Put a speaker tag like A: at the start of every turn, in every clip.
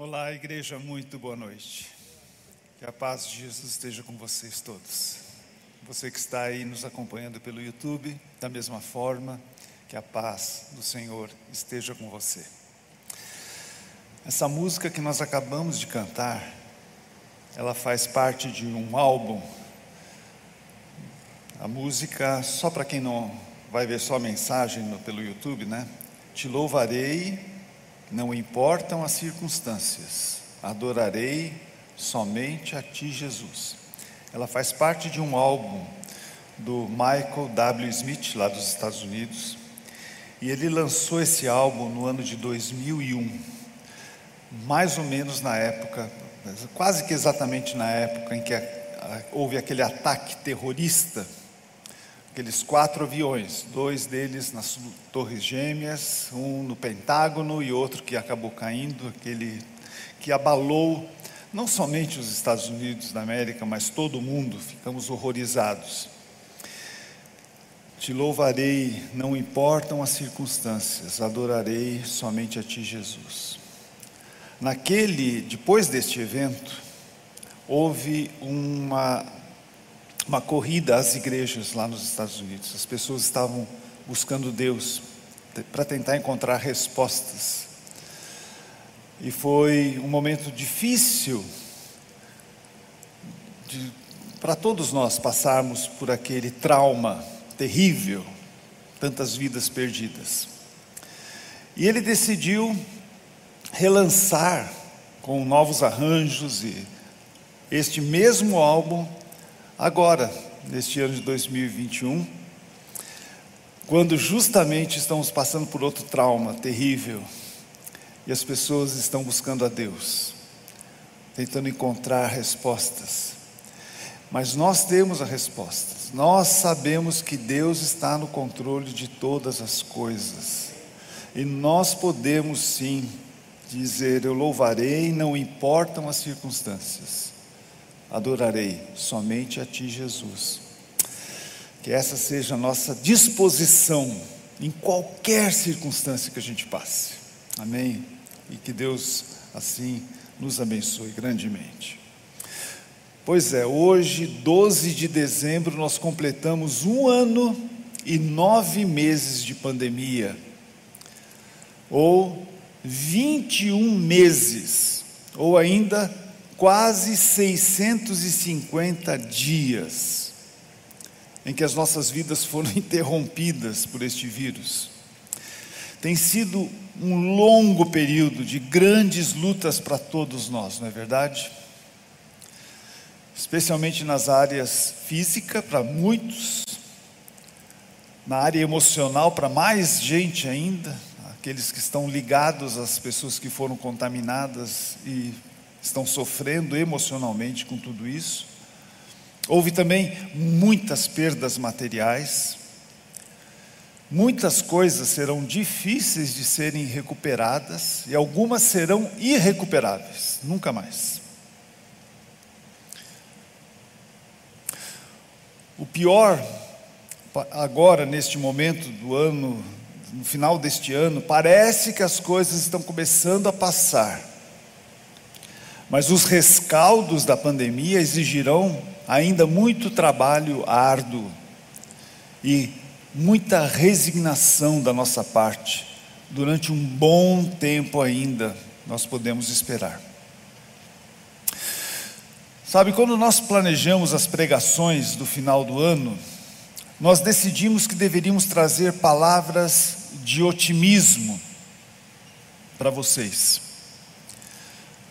A: Olá, igreja, muito boa noite. Que a paz de Jesus esteja com vocês todos. Você que está aí nos acompanhando pelo YouTube, da mesma forma, que a paz do Senhor esteja com você. Essa música que nós acabamos de cantar, ela faz parte de um álbum. A música, só para quem não vai ver só a mensagem no, pelo YouTube, né? Te louvarei, não importam as circunstâncias, adorarei somente a Ti, Jesus. Ela faz parte de um álbum do Michael W. Smith, lá dos Estados Unidos, e ele lançou esse álbum no ano de 2001 mais ou menos na época, quase que exatamente na época em que houve aquele ataque terrorista, aqueles quatro aviões, dois deles nas Torres Gêmeas, um no Pentágono e outro que acabou caindo, aquele que abalou não somente os Estados Unidos da América, mas todo o mundo, ficamos horrorizados. Te louvarei, não importam as circunstâncias, adorarei somente a Ti, Jesus. Naquele, depois deste evento, houve uma, uma corrida às igrejas lá nos Estados Unidos. As pessoas estavam buscando Deus para tentar encontrar respostas. E foi um momento difícil para todos nós passarmos por aquele trauma terrível, tantas vidas perdidas. E ele decidiu relançar com novos arranjos e este mesmo álbum agora, neste ano de 2021, quando justamente estamos passando por outro trauma terrível e as pessoas estão buscando a Deus, tentando encontrar respostas. Mas nós temos a resposta. Nós sabemos que Deus está no controle de todas as coisas. E nós podemos sim dizer: Eu louvarei, não importam as circunstâncias, adorarei somente a Ti, Jesus. Que essa seja a nossa disposição em qualquer circunstância que a gente passe. Amém? E que Deus assim nos abençoe grandemente. Pois é, hoje, 12 de dezembro, nós completamos um ano e nove meses de pandemia. Ou 21 meses, ou ainda quase 650 dias, em que as nossas vidas foram interrompidas por este vírus. Tem sido um longo período de grandes lutas para todos nós, não é verdade? Especialmente nas áreas física, para muitos, na área emocional, para mais gente ainda, aqueles que estão ligados às pessoas que foram contaminadas e estão sofrendo emocionalmente com tudo isso. Houve também muitas perdas materiais. Muitas coisas serão difíceis de serem recuperadas e algumas serão irrecuperáveis, nunca mais. O pior, agora, neste momento do ano no final deste ano, parece que as coisas estão começando a passar. Mas os rescaldos da pandemia exigirão ainda muito trabalho árduo e muita resignação da nossa parte. Durante um bom tempo ainda, nós podemos esperar. Sabe, quando nós planejamos as pregações do final do ano, nós decidimos que deveríamos trazer palavras de otimismo para vocês,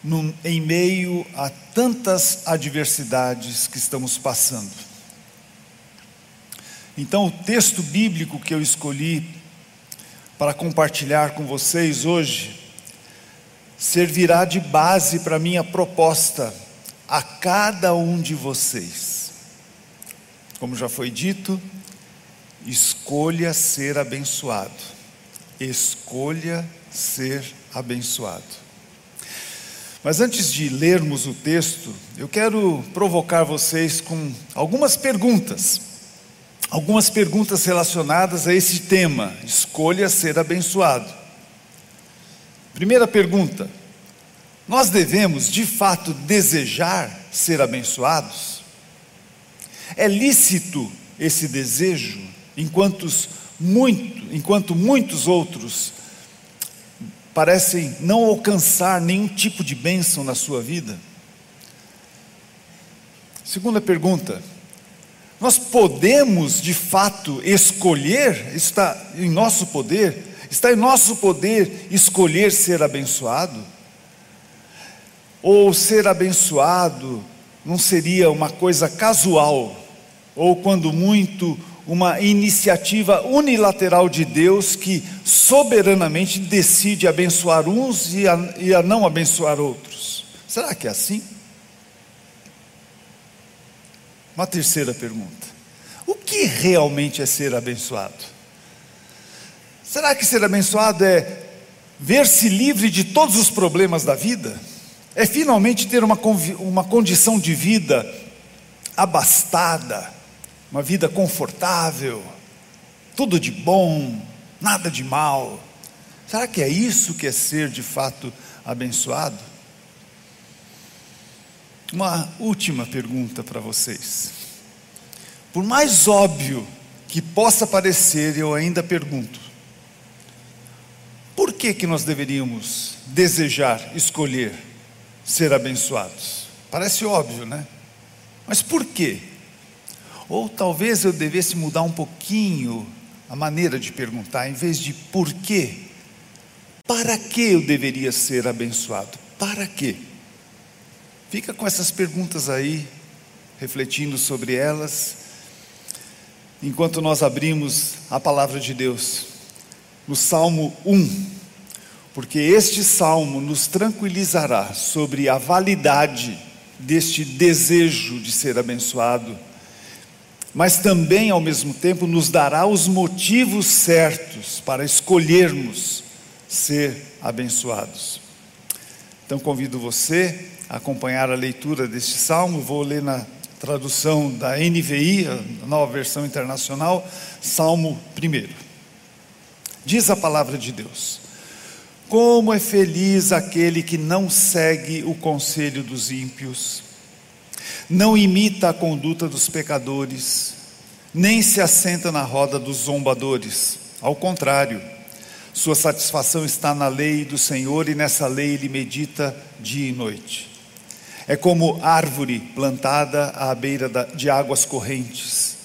A: no, em meio a tantas adversidades que estamos passando. Então, o texto bíblico que eu escolhi para compartilhar com vocês hoje servirá de base para minha proposta a cada um de vocês. Como já foi dito, Escolha ser abençoado. Escolha ser abençoado. Mas antes de lermos o texto, eu quero provocar vocês com algumas perguntas. Algumas perguntas relacionadas a esse tema: escolha ser abençoado. Primeira pergunta: Nós devemos, de fato, desejar ser abençoados? É lícito esse desejo, enquanto, muito, enquanto muitos outros parecem não alcançar nenhum tipo de bênção na sua vida? Segunda pergunta: nós podemos de fato escolher, está em nosso poder, está em nosso poder escolher ser abençoado? Ou ser abençoado não seria uma coisa casual, ou quando muito, uma iniciativa unilateral de Deus que soberanamente decide abençoar uns e a, e a não abençoar outros? Será que é assim? Uma terceira pergunta: o que realmente é ser abençoado? Será que ser abençoado é ver-se livre de todos os problemas da vida? É finalmente ter uma, uma condição de vida abastada, uma vida confortável, tudo de bom, nada de mal? Será que é isso que é ser de fato abençoado? Uma última pergunta para vocês. Por mais óbvio que possa parecer, eu ainda pergunto: por que, que nós deveríamos desejar, escolher ser abençoados? Parece óbvio, né? Mas por quê? Ou talvez eu devesse mudar um pouquinho a maneira de perguntar, em vez de por quê, para que eu deveria ser abençoado? Para quê? Fica com essas perguntas aí, refletindo sobre elas, enquanto nós abrimos a palavra de Deus, no Salmo 1, porque este salmo nos tranquilizará sobre a validade deste desejo de ser abençoado, mas também, ao mesmo tempo, nos dará os motivos certos para escolhermos ser abençoados. Então, convido você acompanhar a leitura deste salmo, vou ler na tradução da NVI, a nova versão internacional, Salmo 1. Diz a palavra de Deus: Como é feliz aquele que não segue o conselho dos ímpios, não imita a conduta dos pecadores, nem se assenta na roda dos zombadores. Ao contrário, sua satisfação está na lei do Senhor e nessa lei ele medita dia e noite. É como árvore plantada à beira de águas correntes.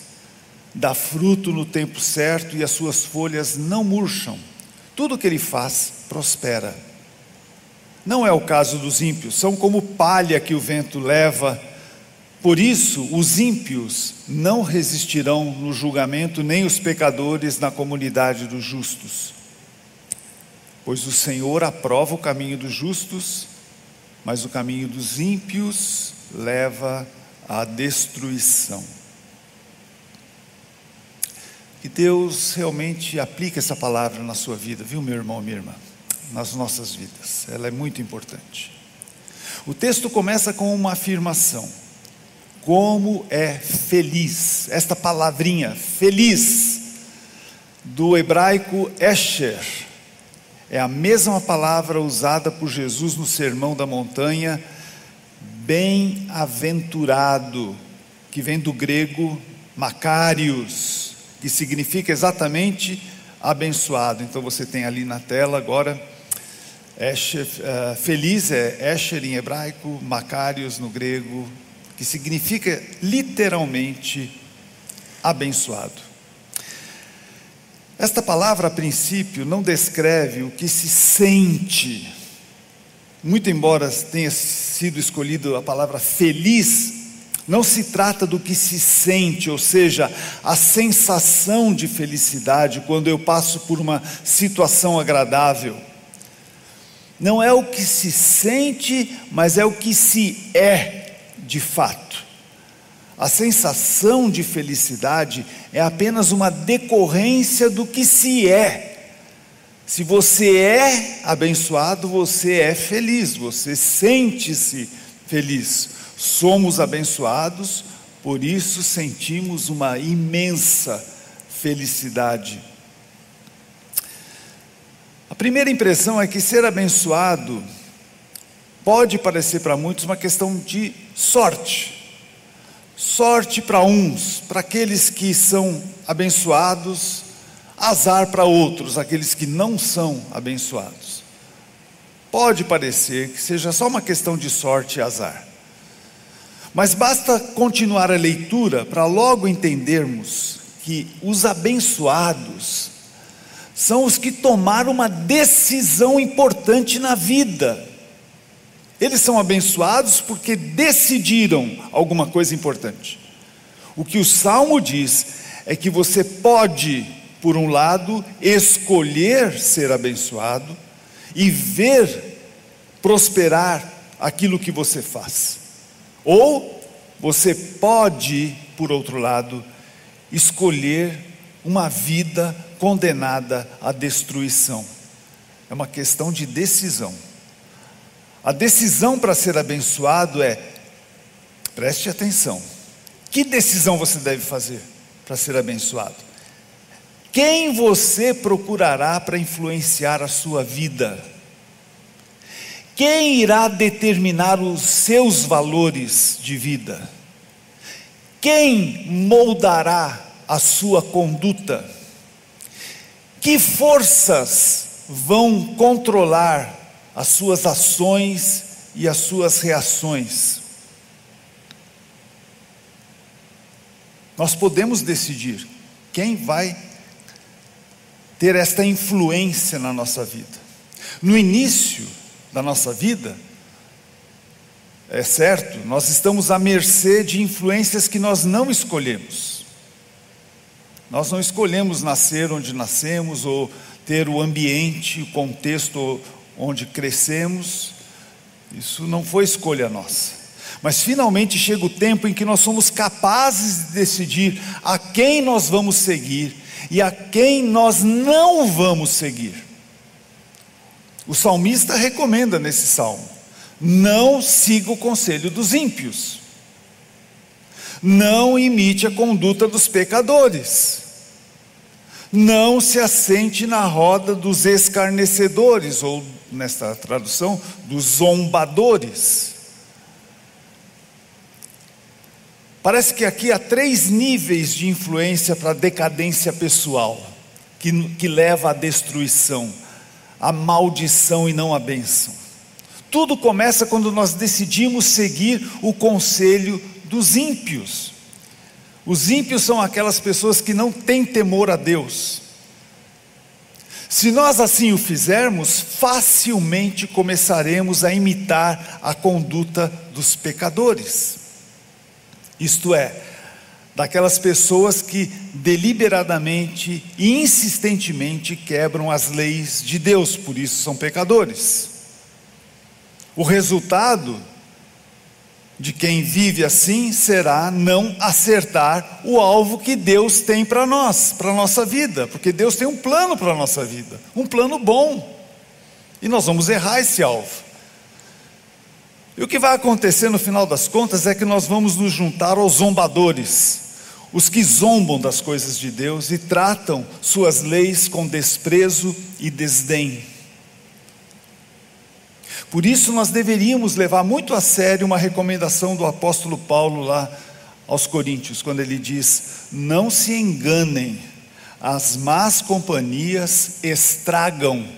A: Dá fruto no tempo certo e as suas folhas não murcham. Tudo o que ele faz prospera. Não é o caso dos ímpios, são como palha que o vento leva. Por isso, os ímpios não resistirão no julgamento, nem os pecadores na comunidade dos justos. Pois o Senhor aprova o caminho dos justos mas o caminho dos ímpios leva à destruição. Que Deus realmente aplique essa palavra na sua vida, viu, meu irmão, minha irmã? Nas nossas vidas, ela é muito importante. O texto começa com uma afirmação: como é feliz, esta palavrinha, feliz, do hebraico Esher, é a mesma palavra usada por Jesus no Sermão da Montanha, bem-aventurado, que vem do grego Macarius, que significa exatamente abençoado. Então você tem ali na tela agora, uh, feliz é Esher em hebraico, Macarius no grego, que significa literalmente abençoado. Esta palavra, a princípio, não descreve o que se sente. Muito embora tenha sido escolhido a palavra feliz, não se trata do que se sente, ou seja, a sensação de felicidade quando eu passo por uma situação agradável. Não é o que se sente, mas é o que se é de fato. A sensação de felicidade é apenas uma decorrência do que se é. Se você é abençoado, você é feliz, você sente-se feliz. Somos abençoados, por isso sentimos uma imensa felicidade. A primeira impressão é que ser abençoado pode parecer para muitos uma questão de sorte. Sorte para uns, para aqueles que são abençoados, azar para outros, aqueles que não são abençoados. Pode parecer que seja só uma questão de sorte e azar. Mas basta continuar a leitura para logo entendermos que os abençoados são os que tomaram uma decisão importante na vida. Eles são abençoados porque decidiram alguma coisa importante. O que o salmo diz é que você pode, por um lado, escolher ser abençoado e ver prosperar aquilo que você faz. Ou você pode, por outro lado, escolher uma vida condenada à destruição. É uma questão de decisão. A decisão para ser abençoado é, preste atenção, que decisão você deve fazer para ser abençoado? Quem você procurará para influenciar a sua vida? Quem irá determinar os seus valores de vida? Quem moldará a sua conduta? Que forças vão controlar as suas ações e as suas reações? Nós podemos decidir quem vai ter esta influência na nossa vida. No início, da nossa vida, é certo, nós estamos à mercê de influências que nós não escolhemos. Nós não escolhemos nascer onde nascemos ou ter o ambiente, o contexto onde crescemos. Isso não foi escolha nossa. Mas finalmente chega o tempo em que nós somos capazes de decidir a quem nós vamos seguir e a quem nós não vamos seguir. O salmista recomenda nesse salmo: não siga o conselho dos ímpios, não imite a conduta dos pecadores, não se assente na roda dos escarnecedores, ou nesta tradução, dos zombadores. Parece que aqui há três níveis de influência para a decadência pessoal, que, que leva à destruição a maldição e não a bênção. Tudo começa quando nós decidimos seguir o conselho dos ímpios. Os ímpios são aquelas pessoas que não têm temor a Deus. Se nós assim o fizermos, facilmente começaremos a imitar a conduta dos pecadores. Isto é, daquelas pessoas que deliberadamente e insistentemente quebram as leis de Deus, por isso são pecadores. O resultado de quem vive assim será não acertar o alvo que Deus tem para nós, para a nossa vida, porque Deus tem um plano para a nossa vida, um plano bom, e nós vamos errar esse alvo. E o que vai acontecer no final das contas é que nós vamos nos juntar aos zombadores, os que zombam das coisas de Deus e tratam suas leis com desprezo e desdém. Por isso, nós deveríamos levar muito a sério uma recomendação do apóstolo Paulo lá aos Coríntios, quando ele diz: Não se enganem, as más companhias estragam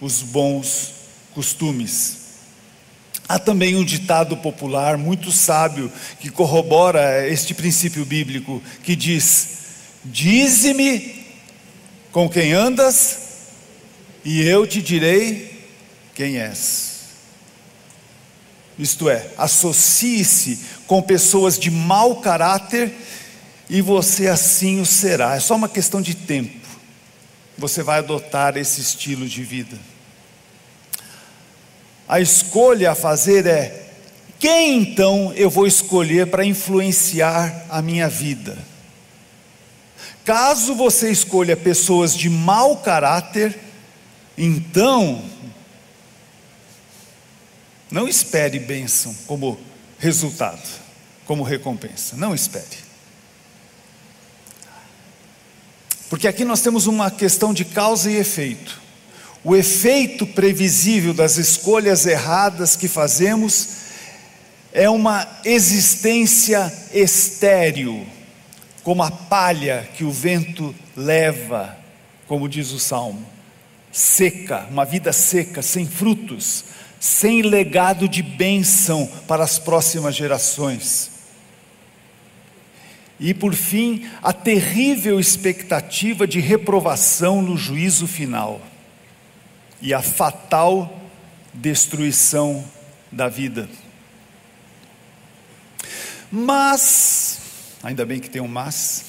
A: os bons costumes. Há também um ditado popular muito sábio que corrobora este princípio bíblico, que diz: Dize-me com quem andas, e eu te direi quem és. Isto é, associe-se com pessoas de mau caráter e você assim o será. É só uma questão de tempo. Você vai adotar esse estilo de vida. A escolha a fazer é: quem então eu vou escolher para influenciar a minha vida? Caso você escolha pessoas de mau caráter, então não espere bênção como resultado, como recompensa. Não espere. Porque aqui nós temos uma questão de causa e efeito. o efeito previsível das escolhas erradas que fazemos é uma existência estéril, como a palha que o vento leva, como diz o salmo, seca, uma vida seca, sem frutos, sem legado de bênção para as próximas gerações. E por fim, a terrível expectativa de reprovação no juízo final e a fatal destruição da vida. Mas, ainda bem que tem um mas,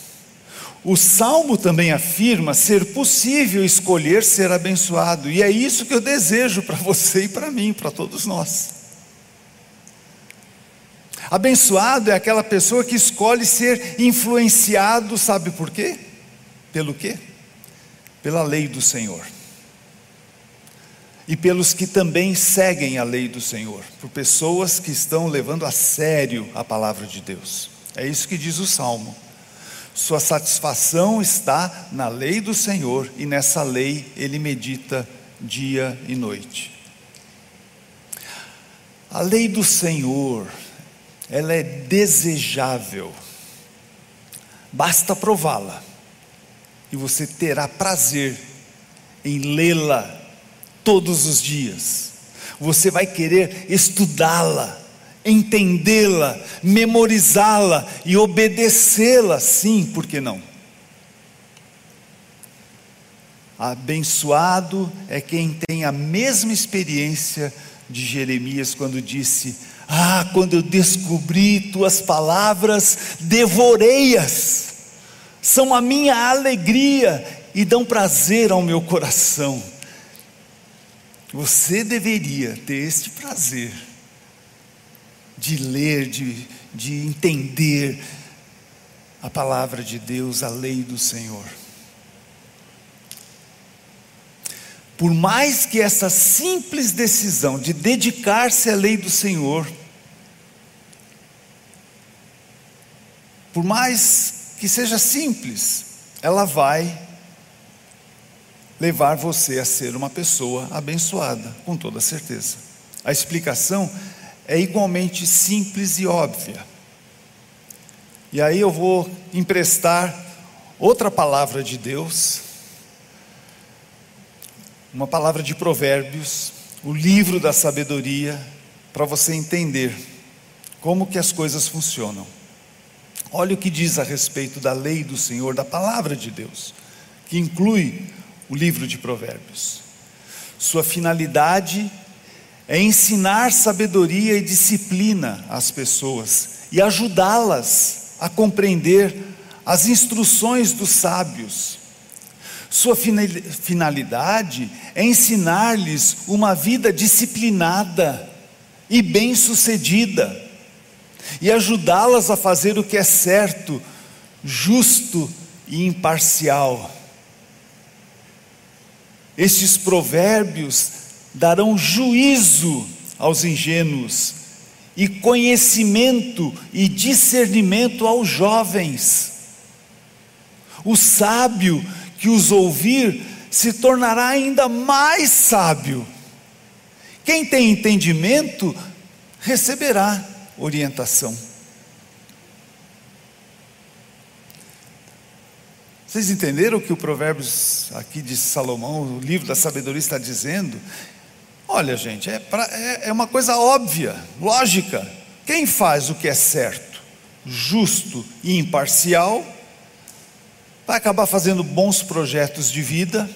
A: o salmo também afirma ser possível escolher ser abençoado, e é isso que eu desejo para você e para mim, para todos nós. Abençoado é aquela pessoa que escolhe ser influenciado, sabe por quê? Pelo quê? Pela lei do Senhor e pelos que também seguem a lei do Senhor, por pessoas que estão levando a sério a palavra de Deus. É isso que diz o salmo. Sua satisfação está na lei do Senhor e nessa lei ele medita dia e noite. A lei do Senhor, ela é desejável. Basta prová-la e você terá prazer em lê-la todos os dias. Você vai querer estudá-la, entendê-la, memorizá-la e obedecê-la, sim, por que não? Abençoado é quem tem a mesma experiência de Jeremias quando disse: Ah, quando eu descobri tuas palavras, devorei-as, são a minha alegria e dão prazer ao meu coração. Você deveria ter este prazer de ler, de, de entender a palavra de Deus, a lei do Senhor. Por mais que essa simples decisão de dedicar-se à lei do Senhor, por mais que seja simples, ela vai levar você a ser uma pessoa abençoada, com toda certeza. A explicação é igualmente simples e óbvia. E aí eu vou emprestar outra palavra de Deus, uma palavra de Provérbios, o livro da sabedoria, para você entender como que as coisas funcionam. Olha o que diz a respeito da lei do Senhor, da palavra de Deus, que inclui o livro de Provérbios. Sua finalidade é ensinar sabedoria e disciplina às pessoas e ajudá-las a compreender as instruções dos sábios. Sua finalidade é ensinar-lhes uma vida disciplinada e bem-sucedida e ajudá-las a fazer o que é certo, justo e imparcial. Estes provérbios darão juízo aos ingênuos e conhecimento e discernimento aos jovens. O sábio que os ouvir se tornará ainda mais sábio. Quem tem entendimento receberá orientação. Vocês entenderam o que o Provérbios aqui de Salomão, o livro da sabedoria, está dizendo? Olha, gente, é, pra, é, é uma coisa óbvia, lógica. Quem faz o que é certo, justo e imparcial, vai acabar fazendo bons projetos de vida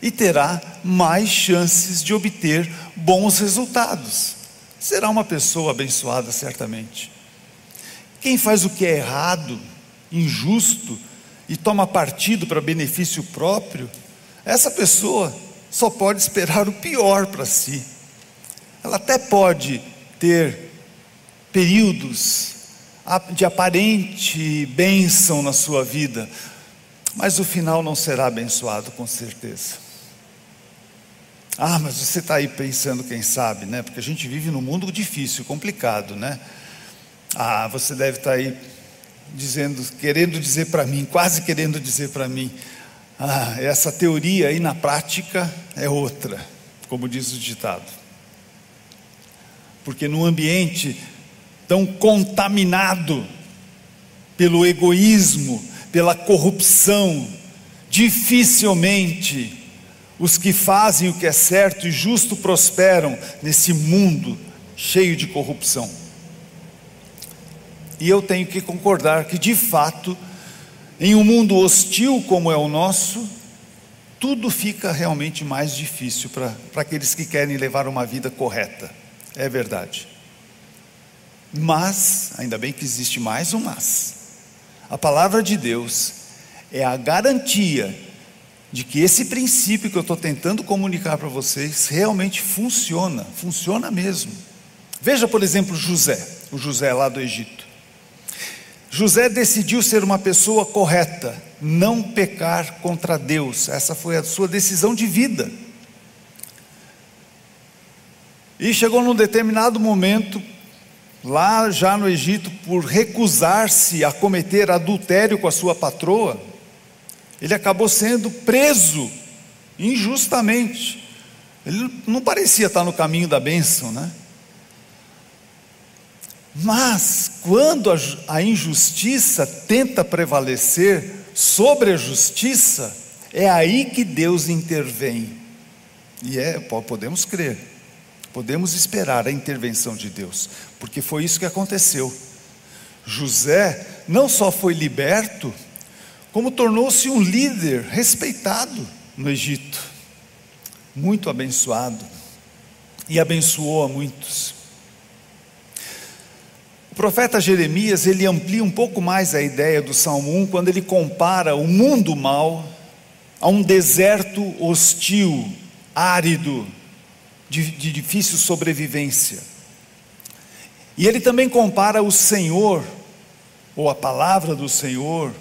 A: e terá mais chances de obter bons resultados. Será uma pessoa abençoada, certamente. Quem faz o que é errado, injusto, e toma partido para benefício próprio, essa pessoa só pode esperar o pior para si. Ela até pode ter períodos de aparente bênção na sua vida, mas o final não será abençoado com certeza. Ah, mas você está aí pensando, quem sabe, né? Porque a gente vive num mundo difícil, complicado, né? Ah, você deve estar tá aí dizendo, querendo dizer para mim, quase querendo dizer para mim: Ah, essa teoria aí na prática é outra, como diz o ditado. Porque num ambiente tão contaminado pelo egoísmo, pela corrupção, dificilmente os que fazem o que é certo e justo prosperam nesse mundo cheio de corrupção. E eu tenho que concordar que, de fato, em um mundo hostil como é o nosso, tudo fica realmente mais difícil para aqueles que querem levar uma vida correta. É verdade. Mas, ainda bem que existe mais um mas. A palavra de Deus é a garantia de que esse princípio que eu estou tentando comunicar para vocês realmente funciona, funciona mesmo. Veja, por exemplo, José, o José lá do Egito. José decidiu ser uma pessoa correta, não pecar contra Deus, essa foi a sua decisão de vida. E chegou num determinado momento, lá já no Egito, por recusar-se a cometer adultério com a sua patroa, ele acabou sendo preso injustamente. Ele não parecia estar no caminho da bênção, né? Mas, quando a, injustiça tenta prevalecer sobre a justiça, é aí que Deus intervém. E é, podemos crer, podemos esperar a intervenção de Deus, porque foi isso que aconteceu. José não só foi liberto, como tornou-se um líder respeitado no Egito, muito abençoado, e abençoou a muitos. O profeta Jeremias, ele amplia um pouco mais a ideia do Salmo 1 quando ele compara o mundo mal a um deserto hostil, árido, de, de difícil sobrevivência. E ele também compara o Senhor, ou a palavra do Senhor,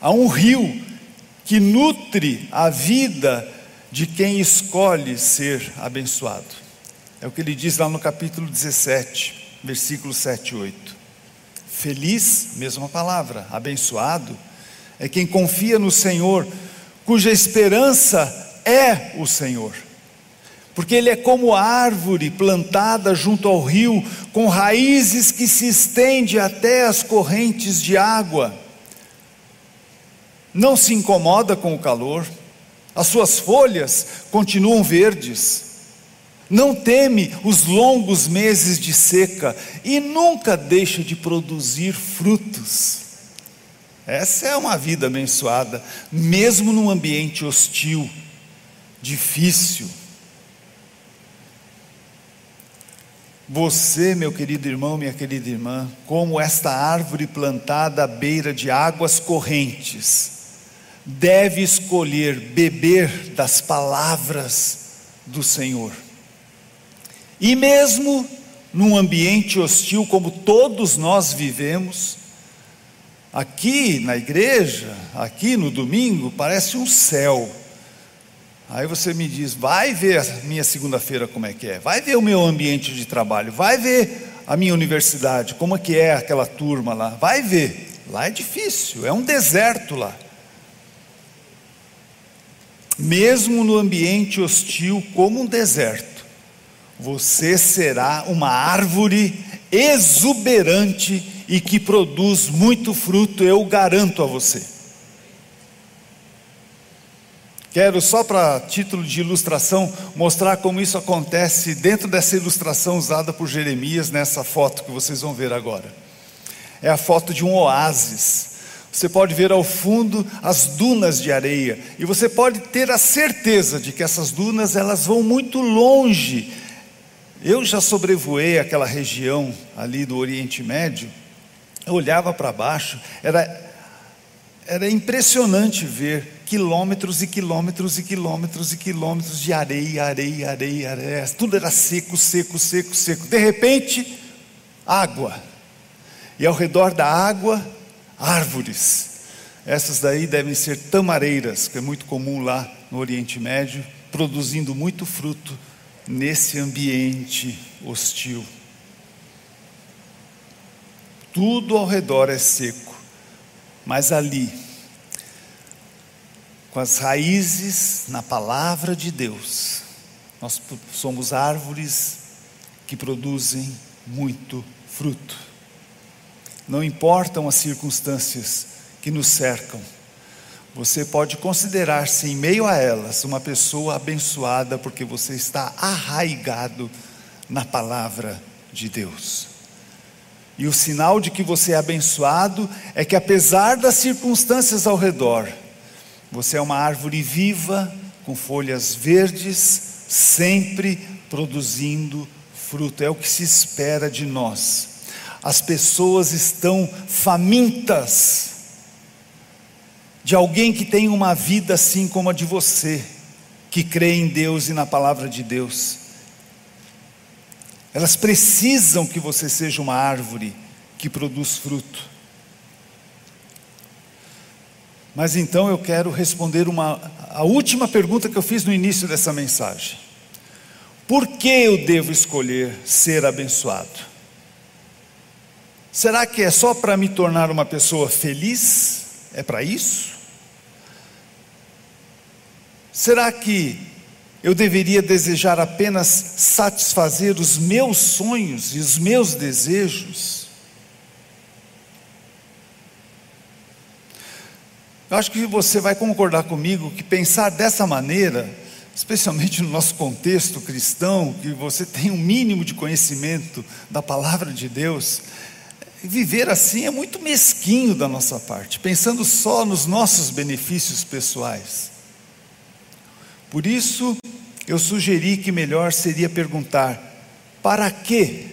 A: Há um rio que nutre a vida de quem escolhe ser abençoado. É o que ele diz lá no capítulo 17, versículos 7 e 8. Feliz, mesma palavra, abençoado, é quem confia no Senhor, cuja esperança é o Senhor. Porque ele é como árvore plantada junto ao rio, com raízes que se estende até as correntes de água não se incomoda com o calor, as suas folhas continuam verdes, não teme os longos meses de seca e nunca deixa de produzir frutos. Essa é uma vida abençoada, mesmo num ambiente hostil, difícil. Você, meu querido irmão, minha querida irmã, como esta árvore plantada à beira de águas correntes, deve escolher beber das palavras do Senhor. E mesmo num ambiente hostil como todos nós vivemos, aqui na igreja, aqui no domingo, parece um céu. Aí você me diz, vai ver a minha segunda-feira como é que é, vai ver o meu ambiente de trabalho, vai ver a minha universidade, como é que é aquela turma lá, vai ver. Lá é difícil, é um deserto lá. Mesmo no ambiente hostil como um deserto, você será uma árvore exuberante e que produz muito fruto, eu garanto a você. Quero só para título de ilustração mostrar como isso acontece dentro dessa ilustração usada por Jeremias nessa foto que vocês vão ver agora. É a foto de um oásis você pode ver ao fundo as dunas de areia e você pode ter a certeza de que essas dunas elas vão muito longe. Eu já sobrevoei aquela região ali do Oriente Médio. Eu olhava para baixo, era era impressionante ver quilômetros e quilômetros e quilômetros e quilômetros de areia, areia, areia, areia. Tudo era seco, seco, seco, seco. De repente, água. E ao redor da água, árvores. Essas daí devem ser tamareiras, que é muito comum lá no Oriente Médio, produzindo muito fruto nesse ambiente hostil. Tudo ao redor é seco, mas ali, com as raízes na palavra de Deus, nós somos árvores que produzem muito fruto. Não importam as circunstâncias que nos cercam, você pode considerar-se, em meio a elas, uma pessoa abençoada, porque você está arraigado na palavra de Deus. E o sinal de que você é abençoado é que, apesar das circunstâncias ao redor, você é uma árvore viva, com folhas verdes, sempre produzindo fruto. É o que se espera de nós. As pessoas estão famintas de alguém que tem uma vida assim como a de você, que crê em Deus e na palavra de Deus. Elas precisam que você seja uma árvore que produz fruto. Mas então eu quero responder uma, a última pergunta que eu fiz no início dessa mensagem. Por que eu devo escolher ser abençoado? Será que é só para me tornar uma pessoa feliz? É para isso? Será que eu deveria desejar apenas satisfazer os meus sonhos e os meus desejos? Eu acho que você vai concordar comigo que pensar dessa maneira, especialmente no nosso contexto cristão, que você tem um mínimo de conhecimento da palavra de Deus, viver assim é muito mesquinho da nossa parte, pensando só nos nossos benefícios pessoais. Por isso, eu sugeri que melhor seria perguntar: para que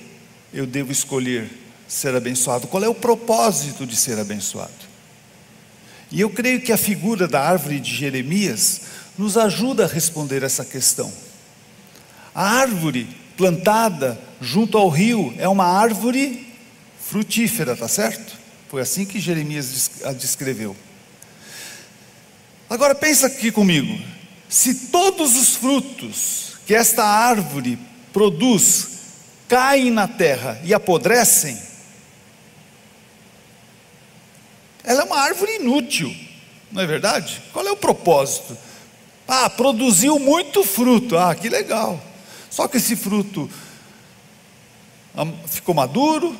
A: eu devo escolher ser abençoado? Qual é o propósito de ser abençoado? E eu creio que a figura da árvore de Jeremias nos ajuda a responder essa questão. A árvore plantada junto ao rio é uma árvore frutífera, tá certo? Foi assim que Jeremias a descreveu. Agora pensa aqui comigo. Se todos os frutos que esta árvore produz caem na terra e apodrecem, ela é uma árvore inútil, não é verdade? Qual é o propósito? Ah, produziu muito fruto, ah, que legal. Só que esse fruto ficou maduro,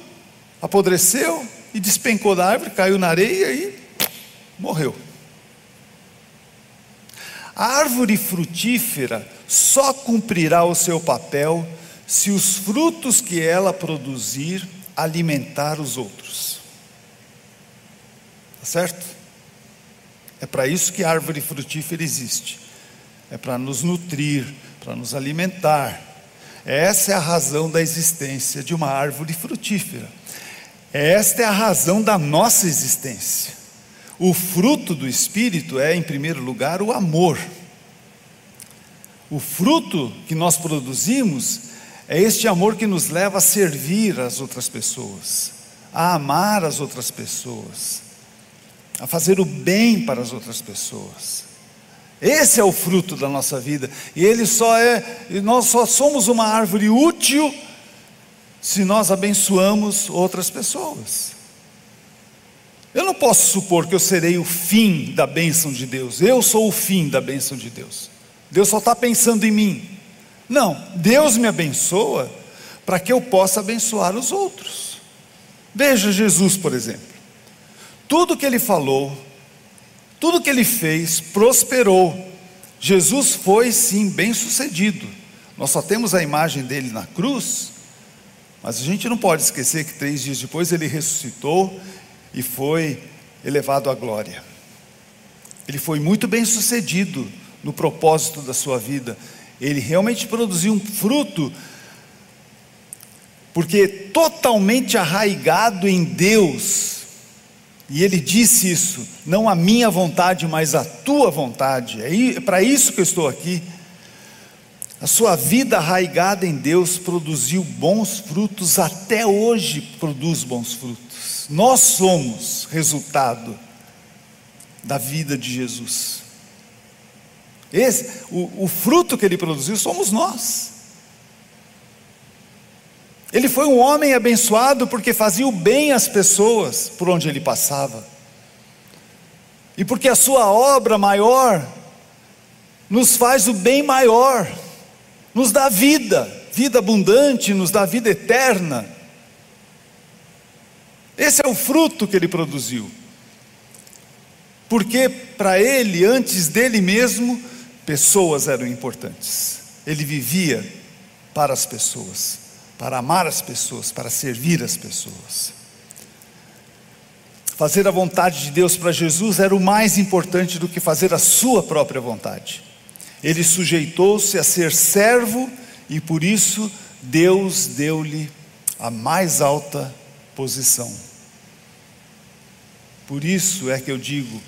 A: apodreceu e despencou da árvore, caiu na areia e morreu. A árvore frutífera só cumprirá o seu papel se os frutos que ela produzir alimentar os outros. Tá certo? É para isso que a árvore frutífera existe. É para nos nutrir, para nos alimentar. Essa é a razão da existência de uma árvore frutífera. Esta é a razão da nossa existência. O fruto do Espírito é, em primeiro lugar, o amor. O fruto que nós produzimos é este amor que nos leva a servir as outras pessoas, a amar as outras pessoas, a fazer o bem para as outras pessoas. Esse é o fruto da nossa vida, e ele só é, nós só somos uma árvore útil se nós abençoamos outras pessoas. Eu não posso supor que eu serei o fim da bênção de Deus. Eu sou o fim da bênção de Deus. Deus só está pensando em mim. Não, Deus me abençoa para que eu possa abençoar os outros. Veja Jesus, por exemplo. Tudo que ele falou, tudo que ele fez, prosperou. Jesus foi sim bem sucedido. Nós só temos a imagem dele na cruz, mas a gente não pode esquecer que três dias depois ele ressuscitou e foi elevado à glória. Ele foi muito bem sucedido no propósito da sua vida. Ele realmente produziu um fruto, porque totalmente arraigado em Deus. E ele disse isso: não a minha vontade, mas a tua vontade. É para isso que eu estou aqui. A sua vida arraigada em Deus produziu bons frutos, até hoje produz bons frutos. Nós somos resultado da vida de Jesus. Esse, o, o fruto que ele produziu somos nós. Ele foi um homem abençoado porque fazia o bem às pessoas por onde ele passava. E porque a sua obra maior nos faz o bem maior, nos dá vida, vida abundante, nos dá vida eterna. Esse é o fruto que ele produziu. Porque para ele, antes dele mesmo, pessoas eram importantes. Ele vivia para as pessoas, para amar as pessoas, para servir as pessoas. Fazer a vontade de Deus para Jesus era o mais importante do que fazer a sua própria vontade. Ele sujeitou-se a ser servo e por isso Deus deu-lhe a mais alta posição. Por isso é que eu digo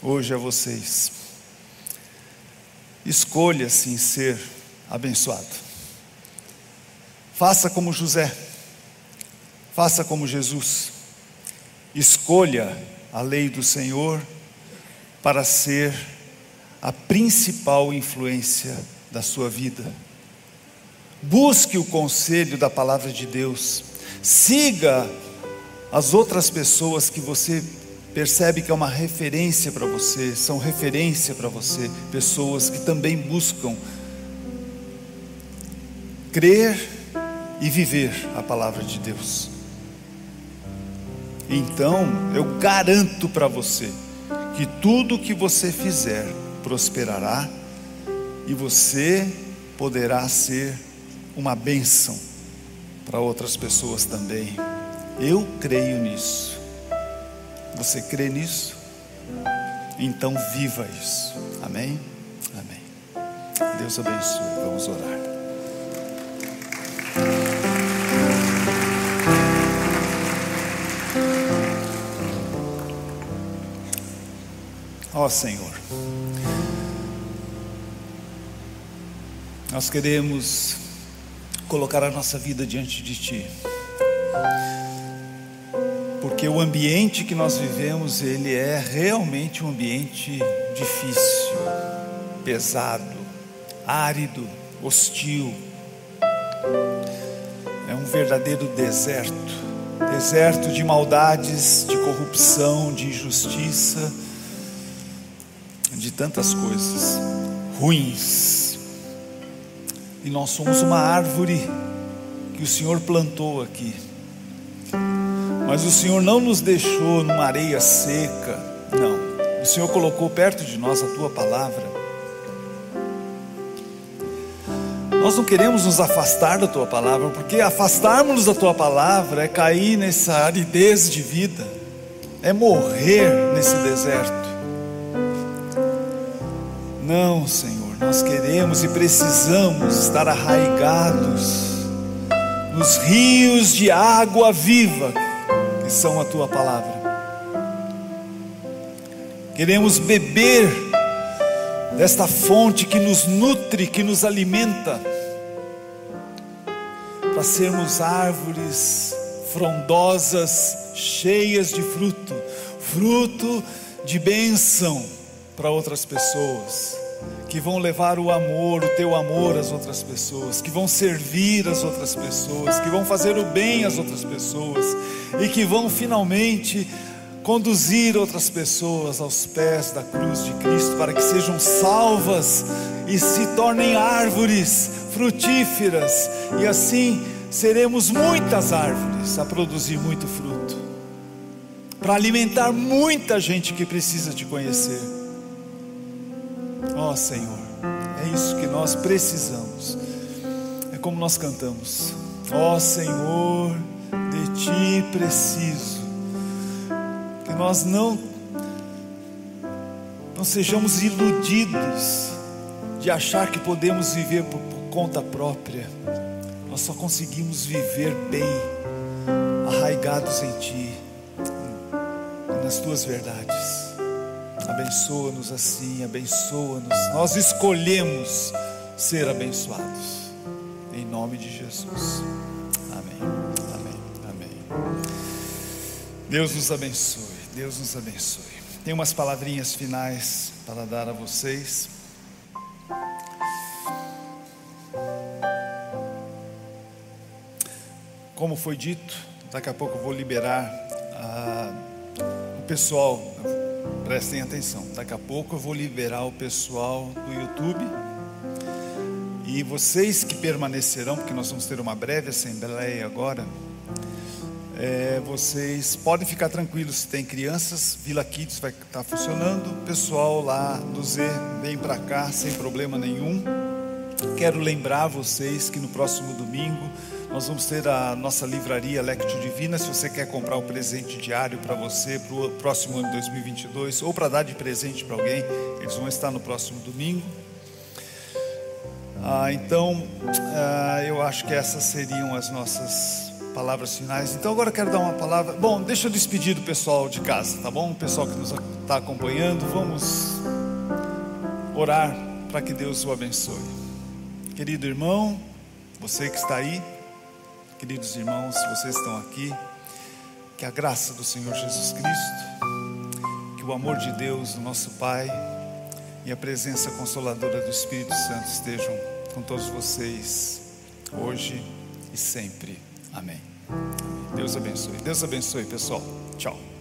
A: hoje a vocês: escolha sim ser abençoado. Faça como José, faça como Jesus, escolha a lei do Senhor para ser a principal influência da sua vida. Busque o conselho da palavra de Deus, siga as outras pessoas que você percebe que é uma referência para você, são referência para você, pessoas que também buscam crer e viver a palavra de Deus. Então, eu garanto para você que tudo que você fizer prosperará e você poderá ser uma bênção para outras pessoas também. Eu creio nisso. Você crê nisso? Então viva isso. Amém? Amém. Deus abençoe. Vamos orar. Ó Senhor, nós queremos colocar a nossa vida diante de Ti porque o ambiente que nós vivemos, ele é realmente um ambiente difícil, pesado, árido, hostil. É um verdadeiro deserto, deserto de maldades, de corrupção, de injustiça, de tantas coisas ruins. E nós somos uma árvore que o Senhor plantou aqui mas o Senhor não nos deixou numa areia seca, não. O Senhor colocou perto de nós a tua palavra. Nós não queremos nos afastar da tua palavra, porque afastarmos-nos da tua palavra é cair nessa aridez de vida, é morrer nesse deserto. Não, Senhor, nós queremos e precisamos estar arraigados nos rios de água viva que são a tua palavra. Queremos beber desta fonte que nos nutre, que nos alimenta, para sermos árvores frondosas, cheias de fruto, fruto de bênção para outras pessoas que vão levar o amor, o teu amor às outras pessoas, que vão servir as outras pessoas, que vão fazer o bem às outras pessoas e que vão finalmente conduzir outras pessoas aos pés da cruz de Cristo para que sejam salvas e se tornem árvores frutíferas e assim seremos muitas árvores a produzir muito fruto para alimentar muita gente que precisa te conhecer. Ó oh, Senhor, é isso que nós precisamos. É como nós cantamos. Ó oh, Senhor, de Ti preciso. Que nós não não sejamos iludidos de achar que podemos viver por, por conta própria. Nós só conseguimos viver bem, arraigados em Ti, nas Tuas verdades. Abençoa-nos assim, abençoa-nos. Nós escolhemos ser abençoados. Em nome de Jesus. Amém. Amém. Amém. Deus nos abençoe. Deus nos abençoe. Tem umas palavrinhas finais para dar a vocês. Como foi dito, daqui a pouco eu vou liberar ah, o pessoal prestem atenção. Daqui a pouco eu vou liberar o pessoal do YouTube. E vocês que permanecerão, porque nós vamos ter uma breve assembleia agora, é, vocês podem ficar tranquilos, se tem crianças, Vila Kids vai estar funcionando, o pessoal lá do Z vem para cá sem problema nenhum. Quero lembrar vocês que no próximo domingo nós vamos ter a nossa livraria Lectio Divina. Se você quer comprar um presente diário para você para o próximo ano de 2022 ou para dar de presente para alguém, eles vão estar no próximo domingo. Ah, então, ah, eu acho que essas seriam as nossas palavras finais. Então agora eu quero dar uma palavra. Bom, deixa eu despedir do pessoal de casa, tá bom? O pessoal que nos está acompanhando, vamos orar para que Deus o abençoe. Querido irmão, você que está aí, queridos irmãos, vocês estão aqui, que a graça do Senhor Jesus Cristo, que o amor de Deus, do nosso Pai, e a presença consoladora do Espírito Santo estejam com todos vocês, hoje e sempre. Amém. Deus abençoe. Deus abençoe, pessoal. Tchau.